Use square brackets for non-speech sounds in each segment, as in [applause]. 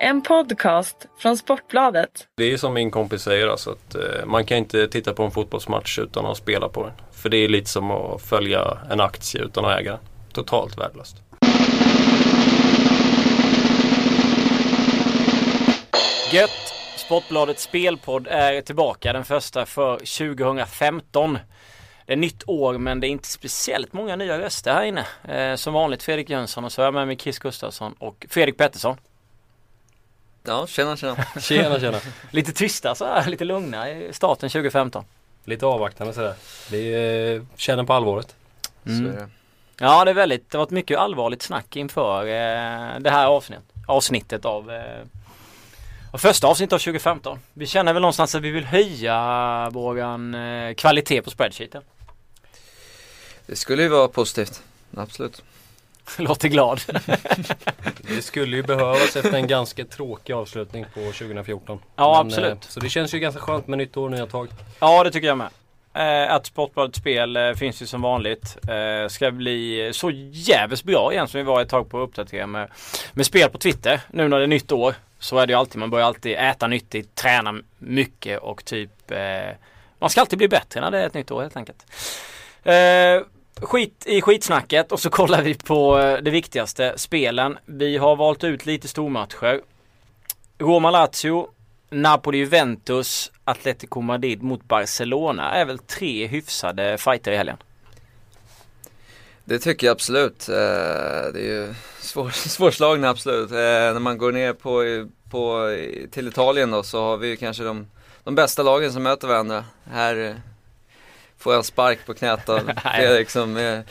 En podcast från Sportbladet. Det är som min kompis säger, alltså att eh, man kan inte titta på en fotbollsmatch utan att spela på den. För det är lite som att följa en aktie utan att äga den. Totalt värdelöst. Gött! Sportbladets spelpodd är tillbaka den första för 2015. Det är nytt år men det är inte speciellt många nya röster här inne. Eh, som vanligt Fredrik Jönsson och så är jag med mig Chris Gustafsson och Fredrik Pettersson. Ja, tjena tjena. [laughs] Tjena tjena. Lite tysta så här, lite lugna i starten 2015. Lite avvaktande sådär. Vi eh, känner på allvaret. Mm. Så. Ja det är väldigt, det har varit mycket allvarligt snack inför eh, det här avsnitt, avsnittet av eh, av första avsnittet av 2015. Vi känner väl någonstans att vi vill höja våran eh, kvalitet på spreadsheeten. Det skulle ju vara positivt. Absolut. [laughs] Låter glad. [laughs] Det skulle ju behövas efter en ganska tråkig avslutning på 2014. Ja, Men, absolut. eh, Så det känns ju ganska skönt med nytt år, nya tag. Ja det tycker jag med. Eh, att Sportbladets spel eh, finns ju som vanligt. Ska bli så jävligt bra igen som vi var ett tag på att uppdatera med, med spel på Twitter. Nu när det är nytt år så är det ju alltid, man börjar alltid äta nyttigt, träna mycket och typ Man ska alltid bli bättre när det är ett nytt år helt enkelt. Eh, skit i skitsnacket och så kollar vi på eh, det viktigaste, spelen. Vi har valt ut lite stormatcher. Roma-Lazio, Napoli-Juventus, Atletico Madrid mot Barcelona är väl tre hyfsade fighter i helgen. Det tycker jag absolut. Eh, det är ju [laughs] svår, svårslagna absolut. Eh, när man går ner på, på, till Italien då så har vi ju kanske de, de bästa lagen som möter varandra. Här får jag en spark på knät av [laughs] Fredrik som är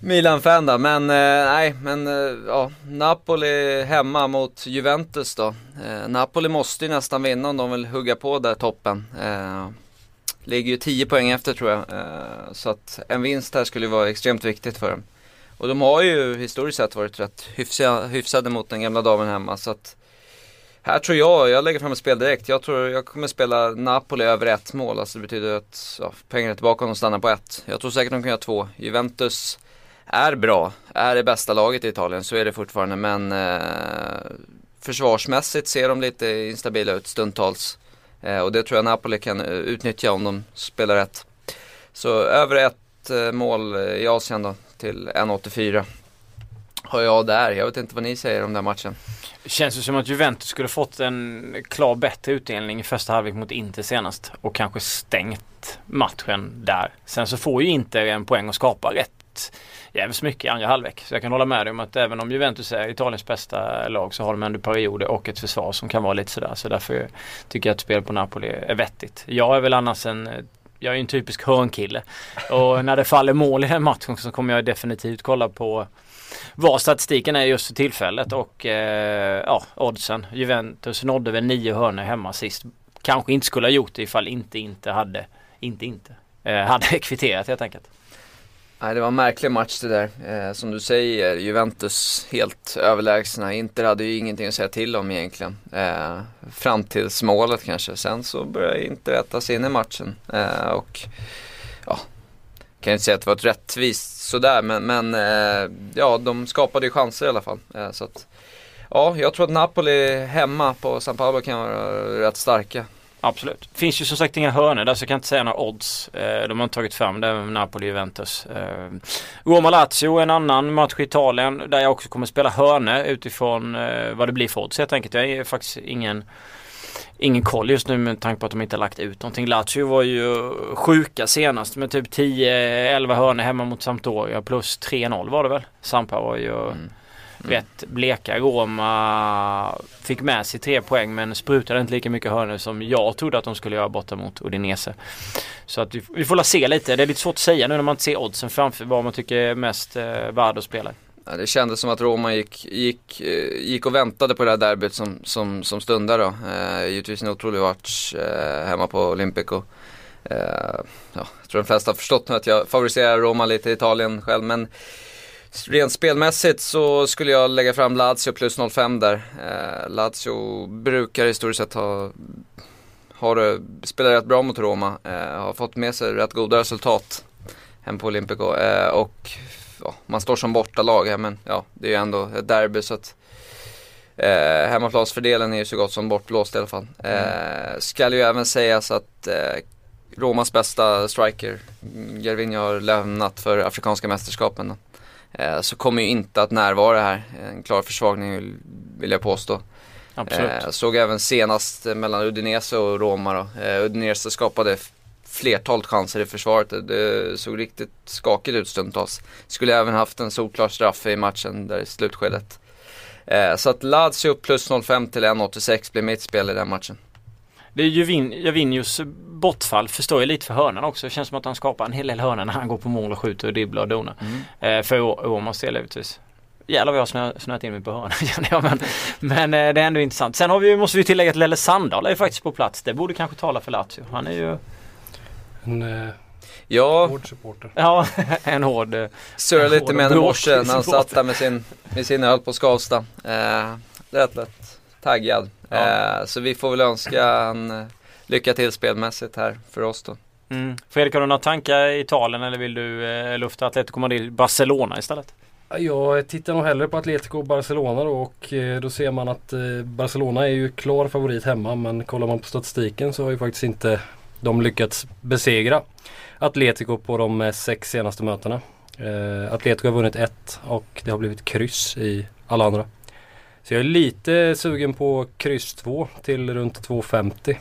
Milan-fan då. Men eh, nej, men eh, ja, Napoli hemma mot Juventus då. Eh, Napoli måste ju nästan vinna om de vill hugga på där toppen. Eh, Ligger ju 10 poäng efter tror jag. Eh, så att en vinst här skulle vara extremt viktigt för dem. Och de har ju historiskt sett varit rätt hyfsade, hyfsade mot den gamla damen hemma. Så att här tror jag, jag lägger fram ett spel direkt. Jag tror jag kommer spela Napoli över ett mål. Alltså det betyder att ja, pengarna är tillbaka om de stannar på ett. Jag tror säkert de kan göra två. Juventus är bra, är det bästa laget i Italien, så är det fortfarande. Men eh, försvarsmässigt ser de lite instabila ut stundtals. Eh, och det tror jag Napoli kan eh, utnyttja om de spelar rätt. Så över ett eh, mål i Asien då till 1,84 har jag där. Jag vet inte vad ni säger om den matchen. Känns ju som att Juventus skulle fått en klar bättre utdelning i första halvlek mot Inter senast och kanske stängt matchen där. Sen så får ju Inter en poäng och skapar rätt jävligt mycket i andra halvlek. Så jag kan hålla med dig om att även om Juventus är Italiens bästa lag så har de ändå perioder och ett försvar som kan vara lite sådär. Så därför tycker jag att spel på Napoli är vettigt. Jag är väl annars en jag är ju en typisk hörnkille. Och när det faller mål i den matchen så kommer jag definitivt kolla på vad statistiken är just för tillfället och eh, ja, oddsen. Juventus nådde väl nio hörnor hemma sist. Kanske inte skulle ha gjort det ifall inte inte hade, inte inte, eh, hade [laughs] kvitterat helt enkelt. Nej, det var en märklig match det där. Eh, som du säger, Juventus helt överlägsna. Inter hade ju ingenting att säga till om egentligen. Eh, fram till målet kanske. Sen så började Inter äta sig in i matchen. Eh, och ja, kan inte säga att det var ett rättvist sådär. Men, men eh, ja, de skapade ju chanser i alla fall. Eh, så att, ja, jag tror att Napoli hemma på San Paolo kan vara rätt starka. Absolut. Finns ju som sagt inga hörnor där så jag kan inte säga några odds. Eh, de har inte tagit fram det Napoli-Juventus. Eh, Roma-Lazio en annan match i Italien där jag också kommer spela hörnor utifrån eh, vad det blir för odds helt enkelt. Jag är faktiskt ingen Ingen koll just nu med tanke på att de inte har lagt ut någonting. Lazio var ju sjuka senast med typ 10-11 hörnor hemma mot Sampdoria plus 3-0 var det väl. Sampa var ju Mm. rätt bleka. Roma fick med sig tre poäng men sprutade inte lika mycket hörnor som jag trodde att de skulle göra borta mot Udinese. Så att vi, vi får la se lite. Det är lite svårt att säga nu när man inte ser oddsen framför vad man tycker är mest eh, värd att spela. Ja, det kändes som att Roma gick, gick, eh, gick och väntade på det här derbyt som, som, som stundar då. Eh, givetvis en otrolig match eh, hemma på Olympico. Eh, ja, jag tror de flesta har förstått nu att jag favoriserar Roma lite i Italien själv men Rent spelmässigt så skulle jag lägga fram Lazio plus 0,5 där. Eh, Lazio brukar historiskt sett ha, har spelat rätt bra mot Roma. Eh, har fått med sig rätt goda resultat hem på Olympico. Eh, och ja, man står som bortalag här men ja, det är ju ändå ett derby så att Eh, hemmaplansfördelen är ju så gott som bortblåst i alla fall. Eh, ska ju även sägas att eh, Romas bästa striker, Gervinho, har lämnat för Afrikanska mästerskapen. Eh, så kommer ju inte att närvara här. En klar försvagning vill, vill jag påstå. Absolut. Eh, såg även senast mellan Udinese och Roma då. Eh, Udinese skapade flertalet chanser i försvaret. Det såg riktigt skakigt ut stundtals. Skulle även haft en solklar straff i matchen där i slutskedet. Eh, så att Lazio plus 0,5 till 1,86 blir mitt spel i den matchen. Det är Javinhos bortfall förstår jag lite för hörnan också. Det känns som att han skapar en hel del hörnor när han går på mål och skjuter och dribblar och donar. Mm. Eh, för Åmåls del givetvis. Jävlar vad jag har snöat in mig på hörnan [laughs] känner jag. Men, men eh, det är ändå intressant. Sen har vi, måste vi tillägga att Lelle Sandahl är faktiskt på plats. Det borde kanske tala för Lazio. Han är ju... En eh, ja. hård supporter. Ja, [laughs] en hård... Eh, lite med honom i morse när han satt där med sin, med sin öl på Skavsta. Eh, rätt lätt taggad. Ja. Eh, så vi får väl önska en eh, lycka till spelmässigt här för oss då. Mm. Fredrik, har du några tankar i Italien eller vill du eh, lufta Atletico Madrid Barcelona istället? Jag tittar nog hellre på Atletico och Barcelona då och eh, då ser man att eh, Barcelona är ju klar favorit hemma men kollar man på statistiken så har ju faktiskt inte de lyckats besegra Atletico på de eh, sex senaste mötena. Eh, Atletico har vunnit ett och det har blivit kryss i alla andra. Så jag är lite sugen på kryss 2 till runt 2,50.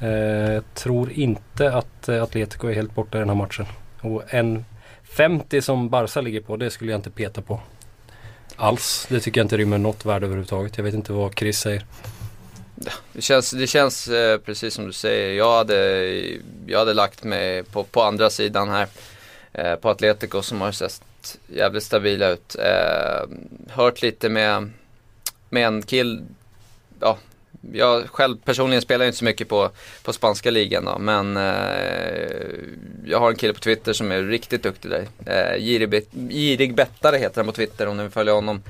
Eh, jag tror inte att Atletico är helt borta i den här matchen. Och en 50 som Barca ligger på, det skulle jag inte peta på. Alls. Det tycker jag inte rymmer något värde överhuvudtaget. Jag vet inte vad Chris säger. Det känns, det känns eh, precis som du säger. Jag hade, jag hade lagt mig på, på andra sidan här. Eh, på Atletico som har sett jävligt stabila ut. Eh, hört lite med, med en kill, ja, jag själv personligen spelar inte så mycket på, på spanska ligan då, men eh, jag har en kille på Twitter som är riktigt duktig där. Eh, girig, girig bettare heter han på Twitter om ni vill följa honom.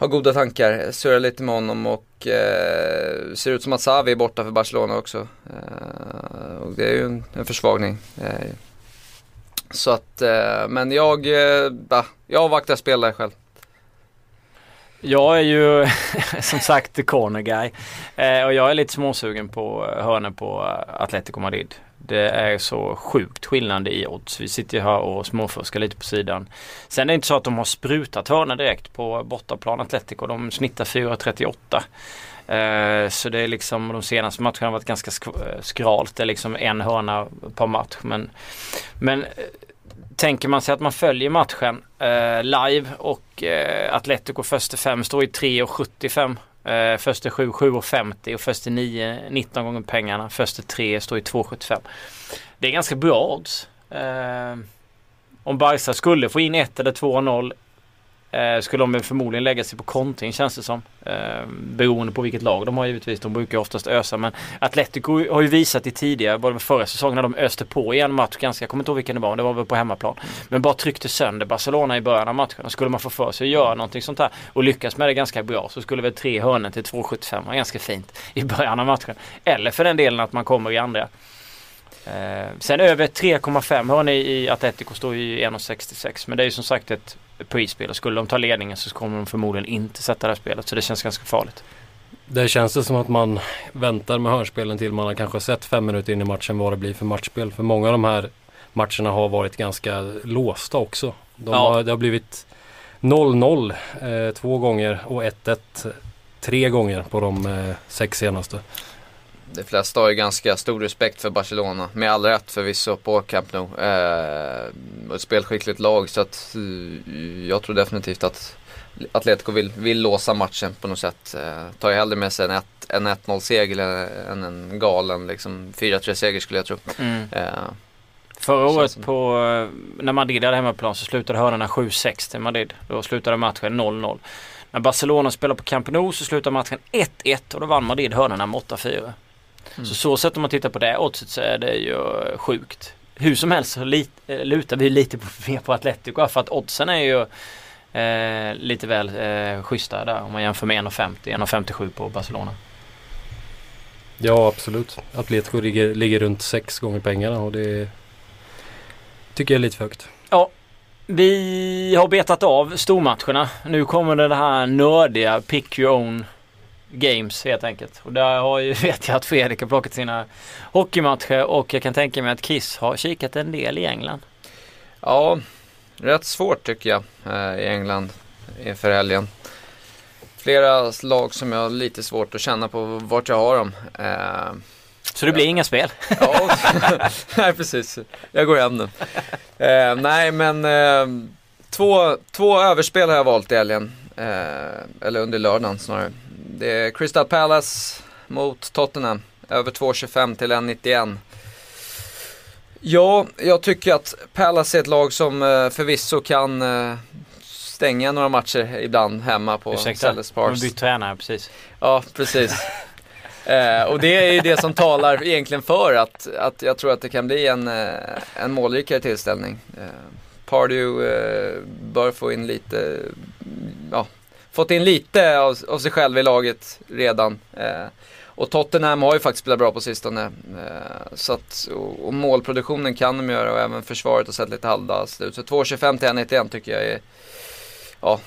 Har goda tankar, surrar lite med honom och eh, ser ut som att Savi är borta för Barcelona också. Eh, och det är ju en, en försvagning. Eh, så att, eh, men jag, eh, ah, jag avvaktar spel där själv. Jag är ju [laughs] som sagt the corner guy. Eh, och jag är lite småsugen på eh, hörnen hörnor på eh, Atletico Madrid. Det är så sjukt skillnad i odds. Vi sitter ju här och småfuskar lite på sidan. Sen är det inte så att de har sprutat hörnor direkt på bortaplan Atletico. De snittar 4,38. Eh, så det är liksom de senaste matcherna har varit ganska eh, skralt. Det är liksom en hörna per match. Men, men eh, tänker man sig att man följer matchen eh, live och eh, Atletico första fem står i 3,75. Eh, första 7, 7,50 och första 9, 19 gånger pengarna. Första 3 står i 2,75. Det är ganska bra odds. Eh, om Barca skulle få in 1 eller 2-0 Eh, skulle de förmodligen lägga sig på kontring känns det som. Eh, beroende på vilket lag de har givetvis. De brukar oftast ösa men Atletico har ju visat i tidigare, både förra säsongen när de öste på i en match ganska, jag kommer inte ihåg vilken det var, det var väl på hemmaplan. Men bara tryckte sönder Barcelona i början av matchen. Och skulle man få för sig att göra någonting sånt här och lyckas med det ganska bra så skulle väl tre hörnor till 2,75 vara ganska fint i början av matchen. Eller för den delen att man kommer i andra. Eh, sen över 3,5 hörnor i Atletico står ju i 1,66 men det är ju som sagt ett prisspel och skulle de ta ledningen så kommer de förmodligen inte sätta det här spelet så det känns ganska farligt. Det känns det som att man väntar med hörnspelen till man har kanske sett fem minuter in i matchen vad det blir för matchspel. För många av de här matcherna har varit ganska låsta också. De ja. har, det har blivit 0-0 eh, två gånger och 1-1 tre gånger på de eh, sex senaste de flesta har ju ganska stor respekt för Barcelona. Med all rätt förvisso på Camp Nou. Eh, ett spelskickligt lag så att eh, jag tror definitivt att Atletico vill, vill låsa matchen på något sätt. Eh, tar ju hellre med sig en, en 1-0 seger än en galen liksom 4-3 seger skulle jag tro. Mm. Eh, Förra året på, eh, när Madrid hade hemmaplan så slutade hörnorna 7-6 till Madrid. Då slutade matchen 0-0. När Barcelona spelade på Camp Nou så slutade matchen 1-1 och då vann Madrid hörnorna med 8-4. Mm. Så så sett om man tittar på det oddset så är det ju sjukt. Hur som helst så lit, eh, lutar vi lite på, [laughs] mer på Atletico för att oddsen är ju eh, lite väl eh, schyssta där om man jämför med 1,50, 1,57 på Barcelona. Ja absolut. Atletico ligger, ligger runt sex gånger pengarna och det tycker jag är lite för högt. Ja, Vi har betat av stormatcherna. Nu kommer det här nördiga pick your own games helt enkelt. Och där har ju, [laughs] vet jag att Fredrik har plockat sina hockeymatcher och jag kan tänka mig att Chris har kikat en del i England. Ja, rätt svårt tycker jag eh, i England inför helgen. Flera lag som jag har lite svårt att känna på vart jag har dem. Eh, Så det blir inga spel? Ja, [laughs] nej precis. Jag går hem nu. Eh, nej men två, två överspel har jag valt i helgen. Eller under lördagen snarare. Det är Crystal Palace mot Tottenham. Över 2,25 till 1,91. Ja, jag tycker att Palace är ett lag som eh, förvisso kan eh, stänga några matcher ibland hemma på Ursäkta, Sellers de har Parks. bytt tränare precis. Ja, precis. [laughs] Eh, och det är ju det som talar egentligen för att, att jag tror att det kan bli en, eh, en målrikare tillställning. Eh, Pardew eh, bör få in lite, ja, fått in lite av, av sig själv i laget redan. Eh, och Tottenham har ju faktiskt spelat bra på sistone. Eh, så att, och, och målproduktionen kan de göra och även försvaret har sett lite halvdast ut. Så 2,25 till 1,91 tycker jag är, ja,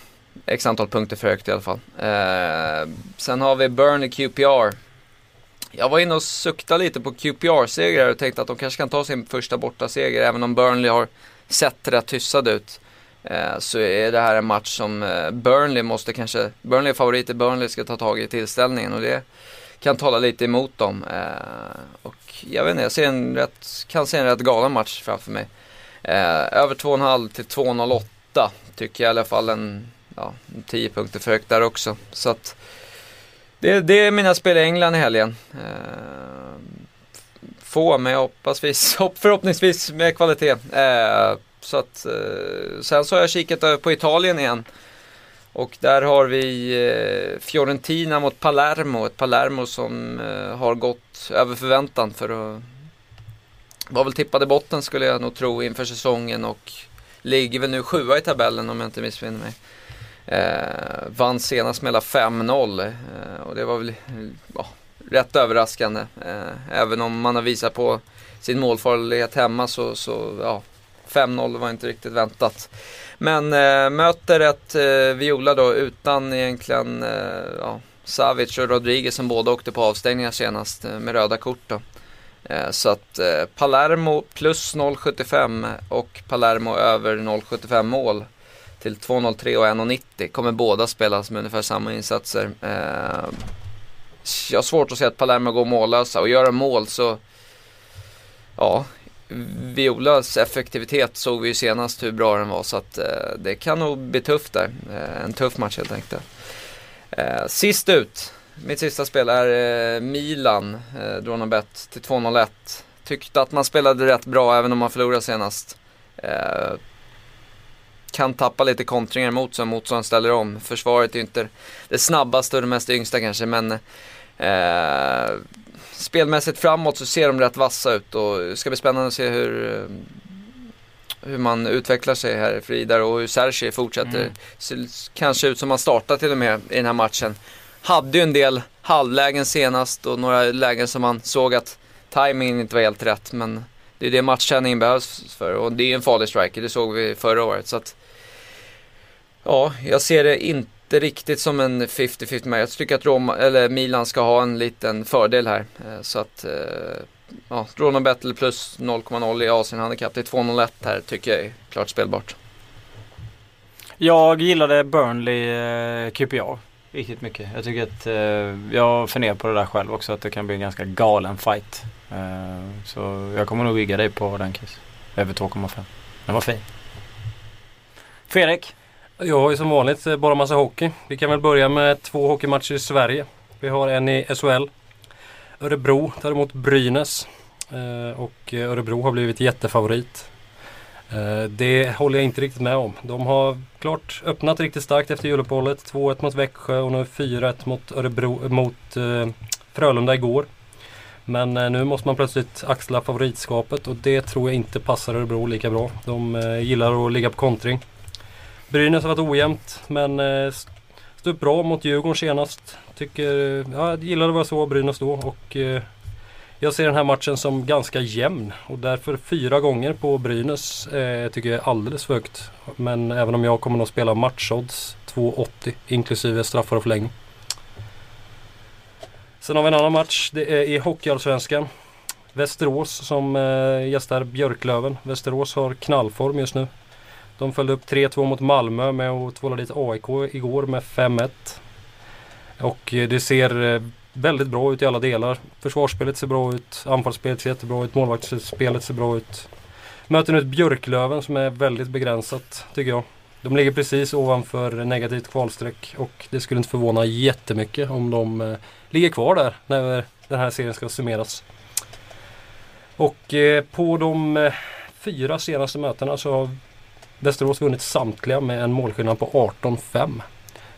x antal punkter för högt i alla fall. Eh, sen har vi Burnley QPR. Jag var inne och suktade lite på QPR-segrar och tänkte att de kanske kan ta sin första bortaseger även om Burnley har sett rätt hyssad ut. Eh, så är det här en match som eh, Burnley måste kanske, Burnley är favoriter, Burnley ska ta tag i tillställningen och det kan tala lite emot dem. Eh, och jag vet inte, jag ser en rätt, kan se en rätt galen match framför mig. Över 2,5 till 2,08 tycker jag i alla fall en, ja, 10 punkter för högt där också. Så att det, det är mina spel i England i helgen. Få, men jag hoppas [laughs] förhoppningsvis med kvalitet. Så att, eh, sen så har jag kikat på Italien igen. Och där har vi eh, Fiorentina mot Palermo. Ett Palermo som eh, har gått över förväntan för att var väl tippade botten skulle jag nog tro inför säsongen och ligger väl nu sjua i tabellen om jag inte missminner mig. Eh, vann senast med hela 5-0 eh, och det var väl ja, rätt överraskande. Eh, även om man har visat på sin målfarlighet hemma så, så ja, 5-0 var inte riktigt väntat. Men eh, möter ett eh, Viola då utan egentligen eh, ja, Savic och Rodriguez som båda åkte på avstängningar senast eh, med röda kort då. Eh, så att eh, Palermo plus 0,75 och Palermo över 0,75 mål till 2,03 och 1,90 kommer båda spelas med ungefär samma insatser. Eh, jag har svårt att se att Palermo går mållösa och gör de mål så ja, Violas effektivitet såg vi ju senast hur bra den var så att eh, det kan nog bli tufft där. Eh, en tuff match helt enkelt. Eh, sist ut, mitt sista spel är eh, Milan, eh, Dronabet till 2-0-1. Tyckte att man spelade rätt bra även om man förlorade senast. Eh, kan tappa lite kontringar mot sig motståndaren ställer om. Försvaret är ju inte det snabbaste och det mest yngsta kanske men eh, spelmässigt framåt så ser de rätt vassa ut och det ska bli spännande att se hur, eh, hur man utvecklar sig här Fridar och hur Sergi fortsätter. Mm. Ser kanske ut som man startar till och med i den här matchen. Hade ju en del halvlägen senast och några lägen som man såg att timingen inte var helt rätt men det är det matchträningen behövs för och det är en farlig striker, det såg vi förra året. Så att, ja, jag ser det inte inte riktigt som en 50-50 match. Jag tycker att Roma, eller Milan ska ha en liten fördel här. Eh, så att, eh, ja, Rona Battle plus 0,0 i Asien handikapp. Det är 2,01 här tycker jag är klart spelbart. Jag gillade Burnley eh, QPR riktigt mycket. Jag tycker att eh, jag funderar på det där själv också att det kan bli en ganska galen fight. Eh, så jag kommer nog rigga dig på den Chris. Över 2,5. Den var fin. Fredrik? Jag har ju som vanligt eh, bara massa hockey. Vi kan väl börja med två hockeymatcher i Sverige. Vi har en i SHL. Örebro tar emot Brynäs. Eh, och eh, Örebro har blivit jättefavorit. Det håller jag inte riktigt med om. De har klart öppnat riktigt starkt efter juluppehållet. 2-1 mot Växjö och nu 4-1 mot, Örebro, mot Frölunda igår. Men nu måste man plötsligt axla favoritskapet och det tror jag inte passar Örebro lika bra. De gillar att ligga på kontring. Brynäs har varit ojämnt men eh, stod upp bra mot Djurgården senast. Tycker, eh, ja, jag gillade vad jag såg av Brynäs då och eh, Jag ser den här matchen som ganska jämn och därför fyra gånger på Brynäs eh, tycker jag är alldeles för högt. Men även om jag kommer att spela matchodds 2,80 inklusive straffar och förlängning. Sen har vi en annan match. Det är i Hockeyallsvenskan. Västerås som eh, gästar Björklöven. Västerås har knallform just nu. De följde upp 3-2 mot Malmö med att tvåla dit AIK igår med 5-1. Och eh, det ser eh, väldigt bra ut i alla delar. Försvarsspelet ser bra ut, anfallsspelet ser jättebra ut, målvaktsspelet ser bra ut. Möter nu ett Björklöven som är väldigt begränsat tycker jag. De ligger precis ovanför negativt kvalstreck och det skulle inte förvåna jättemycket om de eh, ligger kvar där när den här serien ska summeras. Och eh, på de eh, fyra senaste mötena så har Västerås vunnit samtliga med en målskillnad på 18-5.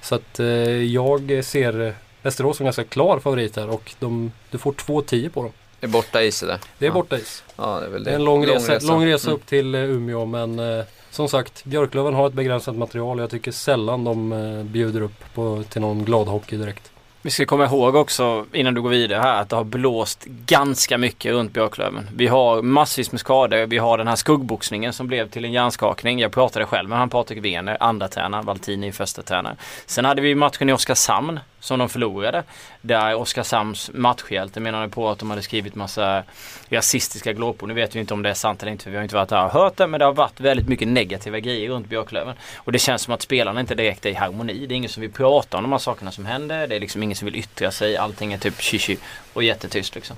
Så att eh, jag ser Västerås som ganska klar favorit här och de, du får 2-10 på dem. Det är borta is eller? Det är ja. borta is. Ja, det är, väl det. det är en lång, lång resa, resa, lång resa mm. upp till Umeå men eh, som sagt Björklöven har ett begränsat material. Jag tycker sällan de eh, bjuder upp på, till någon gladhockey direkt. Vi ska komma ihåg också innan du går vidare här att det har blåst ganska mycket runt Björklöven. Vi har massvis med skador. Vi har den här skuggboxningen som blev till en hjärnskakning. Jag pratade själv med han Patrik Wener, andra tränare, Valtini första tränare. Sen hade vi matchen i Oskarshamn som de förlorade. Där Oskarshamns matchhjälte menade på att de hade skrivit massa rasistiska glåpord. Nu vet vi inte om det är sant eller inte för vi har inte varit där och hört det. Men det har varit väldigt mycket negativa grejer runt Björklöven. Och det känns som att spelarna inte direkt är i harmoni. Det är ingen som vill prata om de här sakerna som händer. Det är liksom ingen som vill yttra sig. Allting är typ shishi och jättetyst liksom.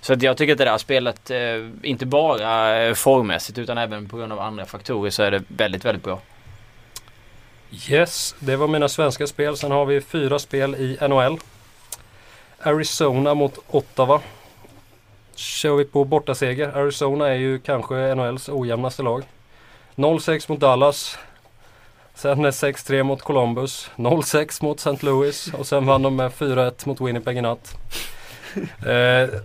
Så att jag tycker att det där spelet, eh, inte bara eh, formmässigt utan även på grund av andra faktorer så är det väldigt, väldigt bra. Yes, det var mina svenska spel. Sen har vi fyra spel i NHL. Arizona mot Ottawa. Kör vi på bortaseger. Arizona är ju kanske NHLs ojämnaste lag. 0-6 mot Dallas. Sen 6-3 mot Columbus. 0-6 mot St. Louis. Och sen vann de med 4-1 mot Winnipeg i natt. [laughs] eh,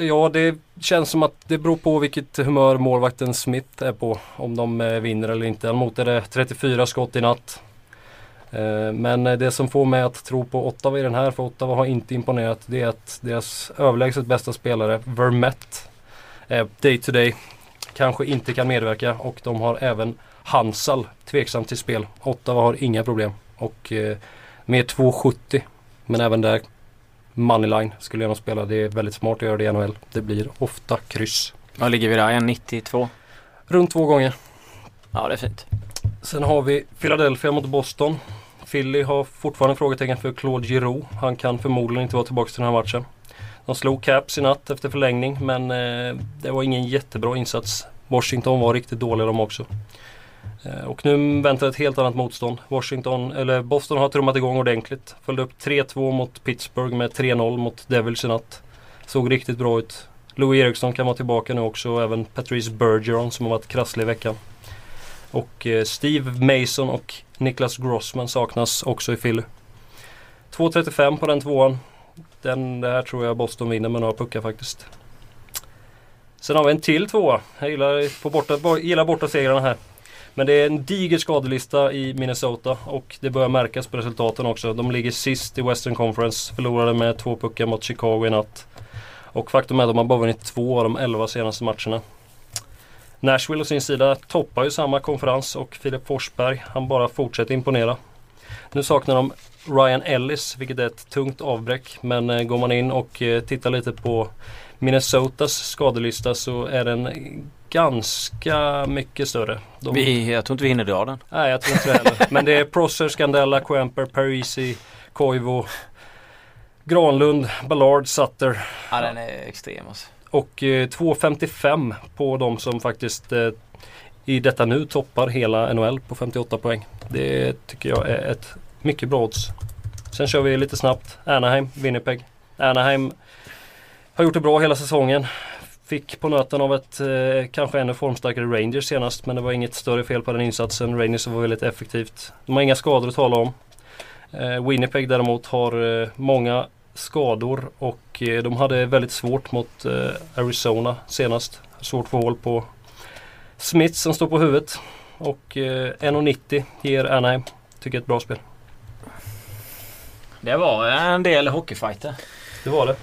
Ja, det känns som att det beror på vilket humör målvakten Smith är på. Om de eh, vinner eller inte. Han motade 34 skott i natt. Eh, men eh, det som får mig att tro på Ottawa i den här, för Ottawa har inte imponerat, det är att deras överlägset bästa spelare, Vermette, day to day, kanske inte kan medverka och de har även Hansal tveksam till spel. Ottawa har inga problem och eh, med 2,70 men även där Moneyline skulle jag nog spela. Det är väldigt smart att göra det i NHL. Det blir ofta kryss. Vad ligger vi där? 1,92? Runt två gånger. Ja, det är fint. Sen har vi Philadelphia mot Boston. Philly har fortfarande frågetecken för Claude Giroux. Han kan förmodligen inte vara tillbaka till den här matchen. De slog Caps i natt efter förlängning men eh, det var ingen jättebra insats. Washington var riktigt dåliga de också. Eh, och nu väntar ett helt annat motstånd. Washington, eller Boston har trummat igång ordentligt. Följde upp 3-2 mot Pittsburgh med 3-0 mot Devils i natt. Såg riktigt bra ut. Louis Eriksson kan vara tillbaka nu också och även Patrice Bergeron som har varit krasslig i veckan. Och eh, Steve Mason och Niklas Grossman saknas också i Philly. 2.35 på den tvåan. Den där tror jag Boston vinner med några puckar faktiskt. Sen har vi en till tvåa. Jag gillar, på borta, gillar borta segrarna här. Men det är en diger skadelista i Minnesota och det börjar märkas på resultaten också. De ligger sist i Western Conference, förlorade med två puckar mot Chicago i natt. Och faktum är att de har bara vunnit två av de elva senaste matcherna. Nashville å sin sida toppar ju samma konferens och Filip Forsberg, han bara fortsätter imponera. Nu saknar de Ryan Ellis, vilket är ett tungt avbräck. Men eh, går man in och eh, tittar lite på Minnesotas skadelista så är den ganska mycket större. De... Vi, jag tror inte vi hinner dra den. Nej, jag tror inte det heller. Men det är Prosser, Scandella, Quemper, Parisi, Koivu, Granlund, Ballard, Sutter. Ja, den är extrem alltså. Och eh, 2,55 på de som faktiskt eh, i detta nu toppar hela NHL på 58 poäng. Det tycker jag är ett mycket bra odds. Sen kör vi lite snabbt. Anaheim, Winnipeg. Anaheim har gjort det bra hela säsongen. Fick på nöten av ett eh, kanske ännu formstarkare Rangers senast men det var inget större fel på den insatsen. Rangers var väldigt effektivt. De har inga skador att tala om. Eh, Winnipeg däremot har eh, många skador och eh, de hade väldigt svårt mot eh, Arizona senast. Svårt få håll på Smith som står på huvudet. Och eh, 1,90 ger Anaheim. Tycker ett bra spel. Det var en del hockeyfighter. Det var det.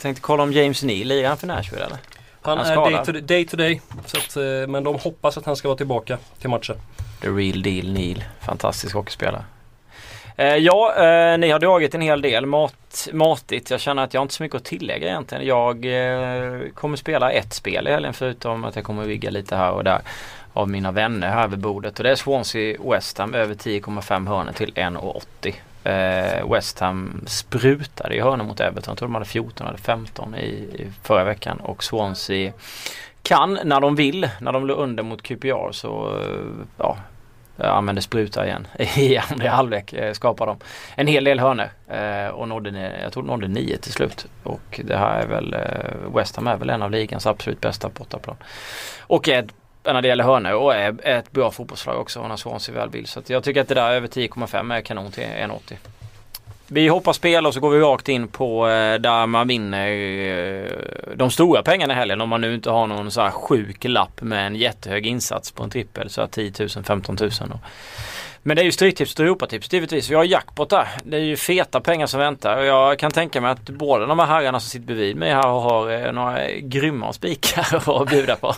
Jag tänkte kolla om James Neal lirar han för Nashville eller? Han, Han är day to, day to day. Så att, eh, men de hoppas att han ska vara tillbaka till matchen. The real deal Neal. Fantastisk hockeyspelare. Eh, ja, eh, ni har dragit en hel del mat, matigt. Jag känner att jag har inte så mycket att tillägga egentligen. Jag eh, kommer spela ett spel i helgen förutom att jag kommer vigga lite här och där av mina vänner här vid bordet. Och det är Swansea West Ham över 10,5 hörnor till 1,80. Eh, West Ham sprutade i hörnor mot Everton. Jag tror de hade 14 eller 15 i, i förra veckan. Och Swansea kan när de vill, när de låg under mot QPR så eh, ja, använde spruta igen [laughs] i andra halvlek eh, Skapade de en hel del hörnor eh, och nådde, jag tror de nådde nio till slut. Och det här är väl, West Ham är väl en av ligans absolut bästa bortaplan. Och är när det gäller hörnor och är ett bra fotbollslag också när Swansea väl vill. Så att jag tycker att det där över 10,5 är kanon till 1,80. Vi hoppar spel och så går vi rakt in på eh, där man vinner eh, de stora pengarna i helgen om man nu inte har någon så här sjuk lapp med en jättehög insats på en trippel så här 10 000, 15 000. då. Men det är ju Stryktips och Europatips givetvis. Vi har jackpot där. Det är ju feta pengar som väntar och jag kan tänka mig att båda de här herrarna som sitter bredvid mig här har eh, några grymma spikar [laughs] att bjuda på.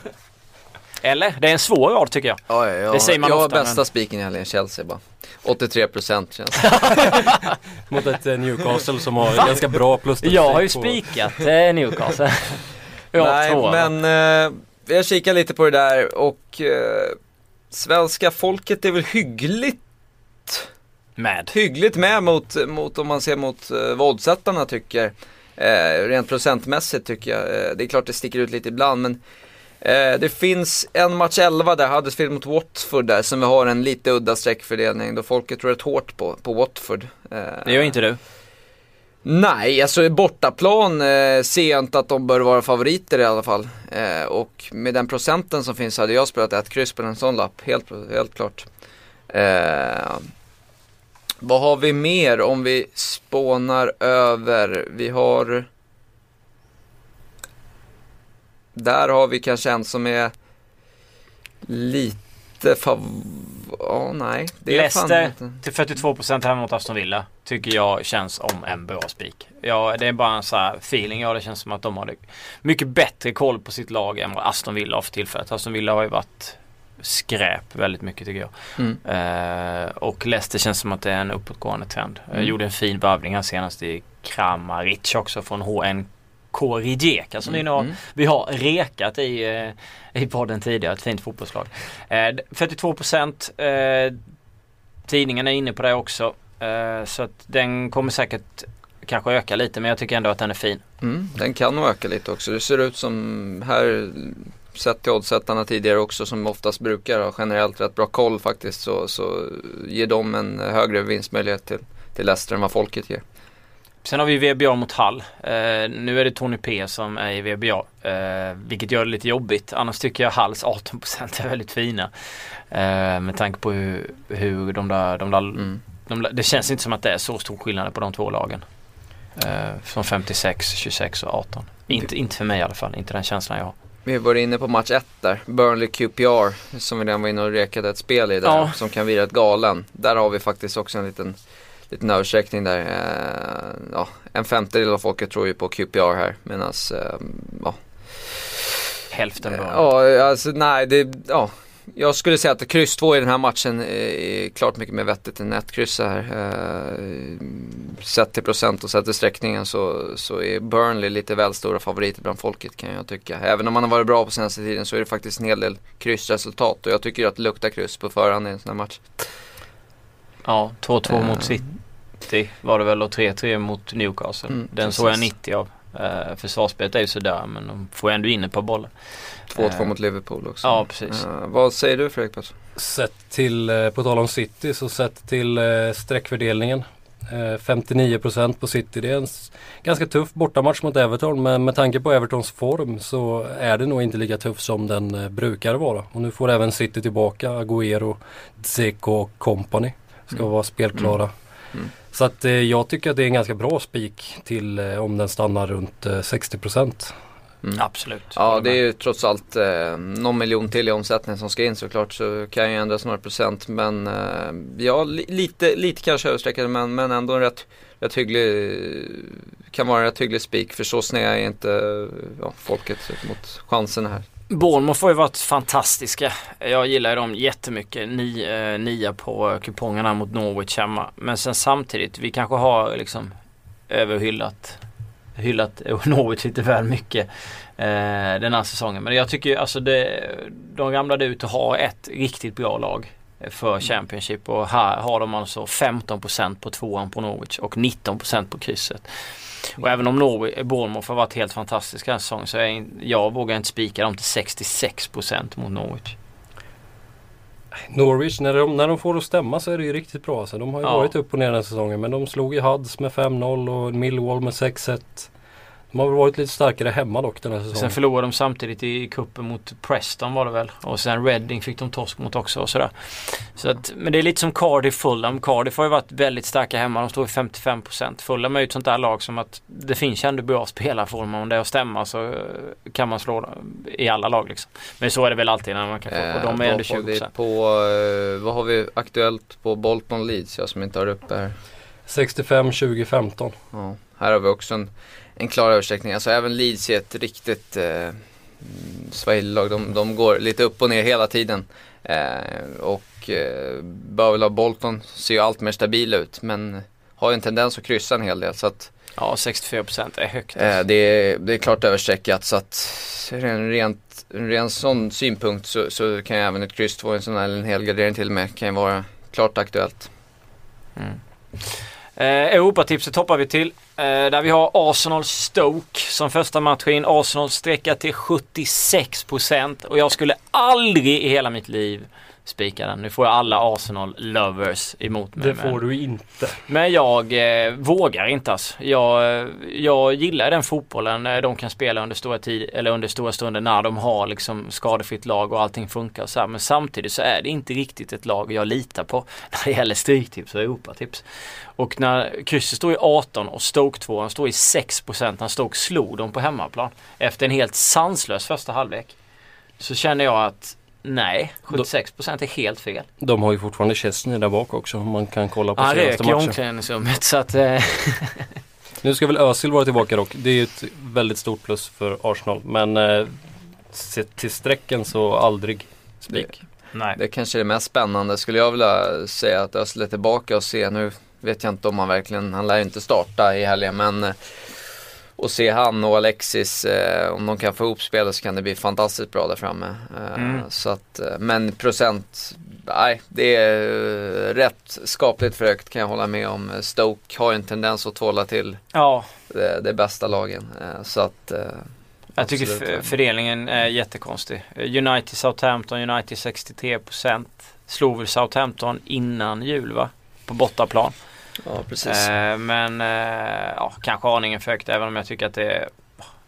Eller? Det är en svår rad tycker jag. Ja, ja, ja. Det säger man jag har ofta, bästa men- spiken i helgen, Chelsea bara. 83% känns [laughs] Mot ett eh, Newcastle som har ganska bra plus Jag har ju på- spikat eh, Newcastle. [laughs] Jag har Nej, två. men eh, jag kikar lite på det där och eh, svenska folket är väl hyggligt, Med. hyggligt med mot, mot om man ser mot eh, våldsättarna tycker. Eh, rent procentmässigt tycker jag. Eh, det är klart det sticker ut lite ibland men eh, det finns en match 11 där, Huddersfield mot Watford där, som vi har en lite udda streckfördelning då folket tror rätt hårt på, på Watford. Eh, Det gör inte du. Nej, alltså i bortaplan eh, ser jag inte att de bör vara favoriter i alla fall. Eh, och med den procenten som finns hade jag spelat ett kryss på en sån lapp, helt, helt klart. Eh, vad har vi mer om vi spånar över? Vi har... Där har vi kanske en som är lite fav... Ja, nej. Det Leicester till 42% hemma mot Aston Villa tycker jag känns om en bra spik. Ja, det är bara en så här feeling. Ja, det känns som att de har mycket bättre koll på sitt lag än vad Aston Villa har för tillfället. Aston Villa har ju varit skräp väldigt mycket tycker jag. Mm. Eh, och Leicester känns som att det är en uppåtgående trend. Jag Mm. gjorde en fin värvning här senast i Kramaric också från HNK Rijeka som nu har, Mm. vi har rekat i, eh, i podden tidigare. Ett fint fotbollslag. Eh, 42% eh, Tidningen är inne på det också. Så att den kommer säkert kanske öka lite men jag tycker ändå att den är fin. Mm, den kan nog öka lite också. Det ser ut som här, sett till oddsättarna tidigare också som oftast brukar ha generellt rätt bra koll faktiskt så, så ger de en högre vinstmöjlighet till, till Leicester än vad folket ger. Sen har vi VBA mot Hall. Eh, nu är det Tony P som är i VBA. Eh, vilket gör det lite jobbigt. Annars tycker jag Halls 18% [laughs] är väldigt fina. Eh, med tanke på hur, hur de där, de där Mm. de, det känns inte som att det är så stor skillnad på de två lagen. Eh, från 56, 26 och 18. Inte, inte för mig i alla fall. Inte den känslan jag har. Vi var inne på match 1 där, Burnley QPR som vi redan var inne och rekade ett spel i där Ja. som kan vira ett galen. Där har vi faktiskt också en liten, liten översträckning där. Eh, ja, en femtedel av folket tror ju på QPR här medan eh, ja, Hälften bra. Ja, alltså nej, det, ja. Jag skulle säga att kryss 2 i den här matchen är klart mycket mer vettigt än ett kryss här. Eh, sett till procent och sett till sträckningen så, så är Burnley lite väl stora favoriter bland folket kan jag tycka. Även om man har varit bra på senaste tiden så är det faktiskt en hel del kryssresultat och jag tycker att det luktar kryss på förhand i en sån här match. Ja, 2-2 Eh. mot City var det väl och 3-3 mot Newcastle. Mm, Den såg jag precis. 90 av. Uh, försvarsspelet är ju sådär men de får ändå in ett par bollar. 2-2 Eh. mot Liverpool också. Ja, precis. Eh, vad säger du Fredrik Persson? Sett till, på tal om City, så sett till streckfördelningen. Eh, 59% på City. Det är en ganska tuff bortamatch mot Everton men med tanke på Evertons form så är det nog inte lika tuff som den brukar vara. Och nu får även City tillbaka Agüero, Dzeko och company. Ska Mm. vara spelklara. Mm. Så att eh, jag tycker att det är en ganska bra spik till eh, om den stannar runt eh, 60%. Mm. Absolut. Ja det är ju trots allt eh, någon miljon till i omsättning som ska in såklart så kan ju ändras några procent men eh, ja li, lite, lite kanske överstreckande men, men ändå en rätt, rätt hygglig kan vara en rätt hygglig spik för så snäva är inte ja, folket mot chanserna här. Bournemouth har ju varit fantastiska. Jag gillar ju dem jättemycket. Ni, eh, nia på kupongerna mot Norwich hemma. Men sen samtidigt, vi kanske har liksom överhyllat hyllat [laughs] Norwich lite väl mycket eh, den här säsongen. Men jag tycker ju alltså det, de ramlade ut och har ett riktigt bra lag för Championship och här har de alltså 15% på tvåan på Norwich och 19% på krysset. Och även om Norwich, Bournemouth har varit helt fantastiska den här säsongen så är jag vågar inte spika dem till 66% mot Norwich. Norwich, när de, när de får att stämma så är det ju riktigt bra. Så de har ju Ja. varit upp och ner den här säsongen. Men de slog ju Huds med 5-0 och Millwall med 6-1. De har varit lite starkare hemma dock den här säsongen. Sen förlorade de samtidigt i kuppen mot Preston var det väl. Och sen Reading fick de torsk mot också och sådär. Så att, men det är lite som Cardiff Fulham. Cardiff har ju varit väldigt starka hemma. De står i 55%. Fulham är ju ett sånt där lag som att det finns ju ändå bra spelare för dem. Om det är att stämma så eh, kan man slå i alla lag liksom. Men så är det väl alltid när man kan få. Och de är Eh, ändå vad har vi 20%. på, eh, vad har vi aktuellt på Bolton Leeds, jag som inte har uppe här. 65 2015. Ja, här har vi också en, en klar översträckning. Alltså även Leeds är ett riktigt eh, Swahili-lag. De, de går lite upp och ner hela tiden. Eh, och eh, Bowell och Bolton ser ju allt mer stabila ut. Men har ju en tendens att kryssa en hel del. Så att Ja, 64% är högt. eh, det, är, det är klart överstreckat. Så att en rent, en ren sån synpunkt så, så kan ju även ett kryss två, en sån här, eller en hel gardering till och med, kan ju vara klart aktuellt. Mm. Eh, Europatipset hoppar vi till. Eh, där vi har Arsenal Stoke som första matchen. Arsenal sträcker till 76% och jag skulle aldrig i hela mitt liv spika den. Nu får jag alla Arsenal lovers emot mig. Det får men, du inte. men jag eh, vågar inte alltså. Jag, eh, jag gillar den fotbollen eh, de kan spela under stora, tid, eller under stora stunder när de har liksom skadefritt lag och allting funkar och så här. Men samtidigt så är det inte riktigt ett lag jag litar på [laughs] när det gäller stryktips och Europatips. Och när krysset står i 18 och Stoke 2 står i 6% när Stoke slog dem på hemmaplan efter en helt sanslös första halvlek. Så känner jag att nej, 76% är helt fel. De har ju fortfarande Chesney där bak också. om Man kan kolla på Han senaste röker i matchen. omklädningsrummet så att eh, [laughs] Nu ska väl Özil vara tillbaka dock. Det är ju ett väldigt stort plus för Arsenal. Men eh, sett till strecken så aldrig spik. nej. Det kanske är det mest spännande skulle jag vilja säga att Özil är tillbaka och se nu vet jag inte om han verkligen, han lär ju inte starta i helgen men eh, och se han och Alexis, eh, om de kan få ihop spelet så kan det bli fantastiskt bra där framme. Eh, Mm. så att, eh, men procent, nej det är eh, rätt skapligt för högt kan jag hålla med om. Stoke har ju en tendens att tåla till Ja, det, det bästa lagen. Eh, så att eh, jag tycker f- fördelningen är jättekonstig. United Southampton, United 63% slog väl Southampton innan jul va? På bortaplan ja precis. Eh, men eh, ja, kanske aningen för högt även om jag tycker att det är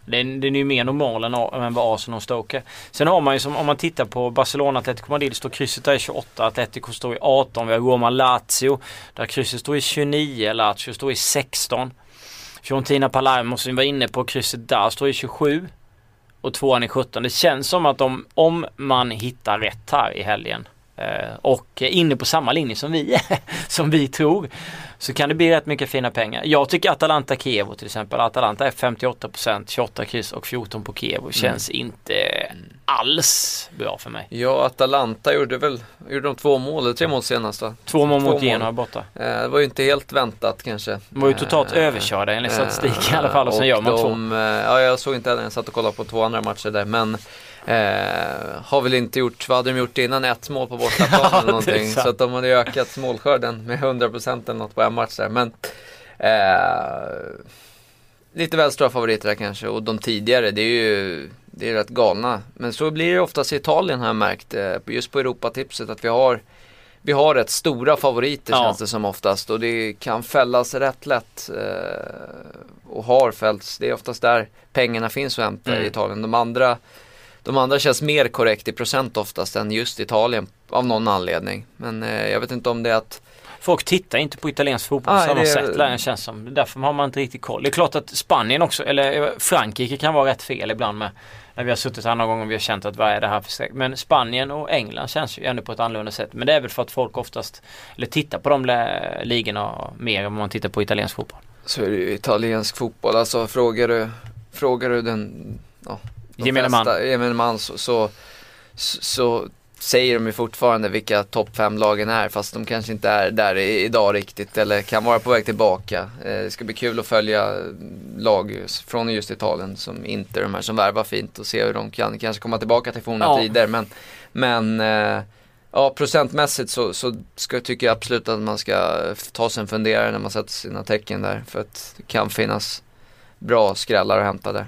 det är, det är ju mer normal än, än vad Arsenal och Stoke är. Sen har man ju som om man tittar på Barcelona, Atletico Madrid står krysset där i 28, Atletico står i 18, vi har Roma Lazio där krysset står i 29, Lazio står i 16. Fiorentina Palermo som vi var inne på, krysset där står i 27 och tvåan i 17. Det känns som att om, om man hittar rätt här i helgen och är inne på samma linje som vi [laughs] som vi tror så kan det bli rätt mycket fina pengar. Jag tycker Atalanta Kievo till exempel. Atalanta är 58% 28 kryss och 14 på Kievo. Känns inte alls bra för mig. Ja, Atalanta gjorde väl, gjorde de två mål, eller tre mål senast va? Två mål Två mot. Genoa borta. Eh, Det var ju inte helt väntat kanske. De var ju totalt Eh, överkörda enligt eh, statistik i alla fall och sen gör man två. eh, Ja, jag såg inte heller, jag satt och kollade på två andra matcher där men eh, har väl inte gjort, vad hade de gjort innan? Ett mål på bortaplan [laughs] eller någonting. Så att de hade ökat målskörden med 100% eller något på en match där. Men eh, lite väl stora favoriter där kanske och de tidigare det är ju det är rätt galna. Men så blir det oftast i Italien har jag märkt, eh, just på Europatipset att vi har vi har rätt stora favoriter Ja. känns det som oftast och det kan fällas rätt lätt. Eh, och har fällts. Det är oftast där pengarna finns att hämta Mm. i Italien. De andra, de andra känns mer korrekt i procent oftast än just Italien av någon anledning. Men eh, jag vet inte om det är att Folk tittar inte på italiensk fotboll på Nej, samma det- sätt längre känns som. Därför har man inte riktigt koll. Det är klart att Spanien också, eller eh, Frankrike kan vara rätt fel ibland med. När vi har suttit här någon gång och vi har känt att vad är det här för? Men Spanien och England känns ju ändå på ett annorlunda sätt. Men det är väl för att folk oftast, eller tittar på de ligorna mer än man tittar på italiensk fotboll. så är det ju italiensk fotboll. Alltså frågar du, frågar du den, ja, Gemene man. gemene man så, så, så säger de ju fortfarande vilka topp fem lagen är fast de kanske inte är där idag riktigt eller kan vara på väg tillbaka. Eh, det ska bli kul att följa lag från just Italien som inte de här som värvar fint och se hur de kan kanske komma tillbaka till forna Ja. tider. Men, men eh, ja, procentmässigt så, så ska, tycker jag absolut att man ska ta sig en funderare när man sätter sina tecken där för att det kan finnas bra skrällar att hämta där.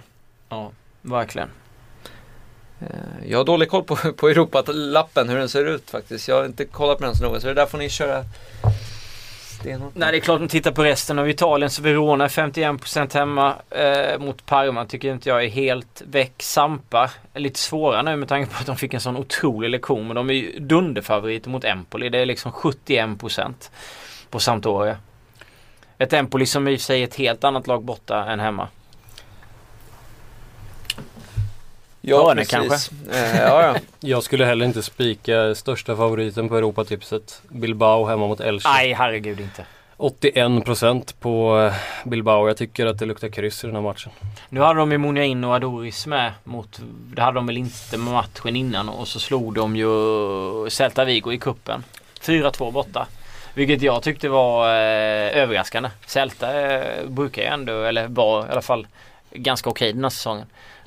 Ja, verkligen. Eh, jag har dålig koll på, på Europalappen, hur den ser ut faktiskt. Jag har inte kollat på den så noga, så det där får ni köra stenhårt. Nej det är klart om man tittar på resten av Italien så Verona är 51% hemma eh, mot Parma tycker inte jag är helt väck. Sampa är lite svåra nu med tanke på att de fick en sån otrolig lektion. Men de är ju dunderfavoriter mot Empoli. Det är liksom 71% på Sampdoria. Ett Empoli som i sig är ett helt annat lag borta än hemma. Ja, Hörne precis. Eh, ja, ja. [laughs] Jag skulle heller inte spika största favoriten på Europatipset. Bilbao hemma mot Elche. Nej herregud inte. 81% på eh, Bilbao. Jag tycker att det luktar kryss i den här matchen. Nu hade de ju Muniain och Adoris med mot, det hade de väl inte med matchen innan och så slog de ju Celta Vigo i kuppen 4-2 borta. Vilket jag tyckte var eh, överraskande. Celta eh, brukar ju ändå, eller var i alla fall ganska okej den här säsongen.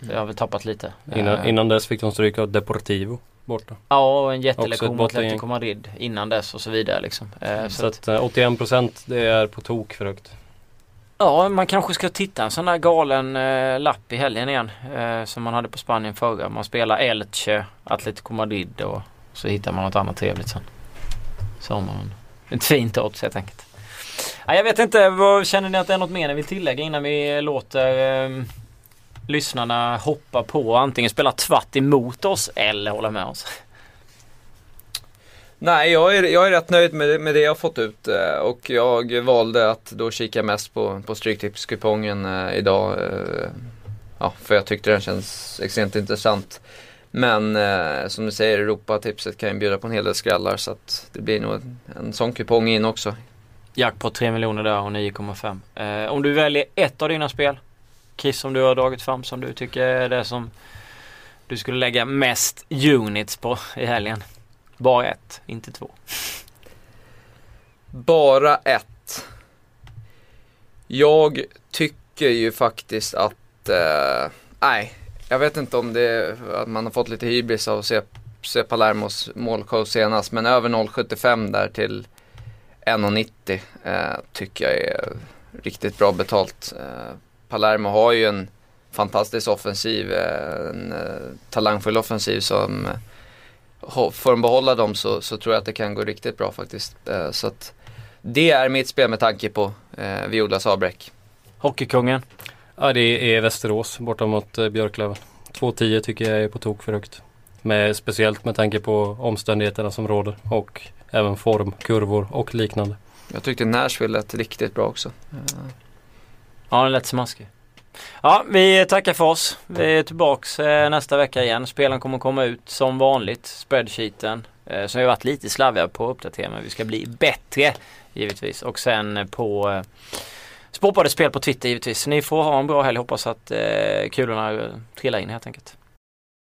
Jag har väl tappat lite. Innan, Eh, innan dess fick de stryk av Deportivo borta. Ja, och en jättelektion mot. Atletico Madrid innan dess och så vidare liksom. Eh, så Så att, att eh, 81% det är på tok för högt. Ja, man kanske ska titta en sån där galen eh, lapp i helgen igen. Eh, som man hade på Spanien förra. Man spelar Elche, Atletico Madrid och så hittar man något annat trevligt sen. Så har man ett fint odds helt enkelt. Ja, jag vet inte, vad, känner ni att det är något mer ni vill tillägga innan vi låter eh, lyssnarna hoppa på och antingen spela tvärt emot oss eller hålla med oss? Nej, jag är, jag är rätt nöjd med, det- med det jag har fått ut eh, och jag valde att då kika mest på, på Stryktipskupongen eh, idag. eh, Ja, för jag tyckte den känns extremt intressant. Men eh, som du säger, Europatipset kan ju bjuda på en hel del skrällar så att det blir nog en, en sån kupong in också. Jackpot 3 miljoner där och 9,5. Eh, om du väljer ett av dina spel, Chris som du har dragit fram som du tycker är det som du skulle lägga mest units på i helgen. Bara ett, inte två. Bara ett. Jag tycker ju faktiskt att, eh, nej, jag vet inte om det är att man har fått lite hybris av att se, se Palermos målshow senast, men över 0,75 där till 1,90 eh, tycker jag är riktigt bra betalt. Eh, Palermo har ju en fantastisk offensiv, eh, en eh, talangfull offensiv som eh, Får de behålla dem så, så tror jag att det kan gå riktigt bra faktiskt. Så att det är mitt spel med tanke på Viola Sabräck. Hockeykungen. Ja, det är Västerås borta mot Björklöven. 2-10 tycker jag är på tok för högt. Med, speciellt med tanke på omständigheterna som råder och även form, kurvor och liknande. Jag tyckte Nashville lät riktigt bra också. Ja, den lät smaskig. Ja, vi tackar för oss. Vi är tillbaks eh, nästa vecka igen. Spelen kommer komma ut som vanligt. Spreadsheeten. Eh, som vi har varit lite slarviga på att uppdatera men vi ska bli bättre givetvis. Och sen eh, på eh, Sportbladets spel på Twitter givetvis. Ni får ha en bra helg. Hoppas att eh, kulorna eh, trillar in helt enkelt.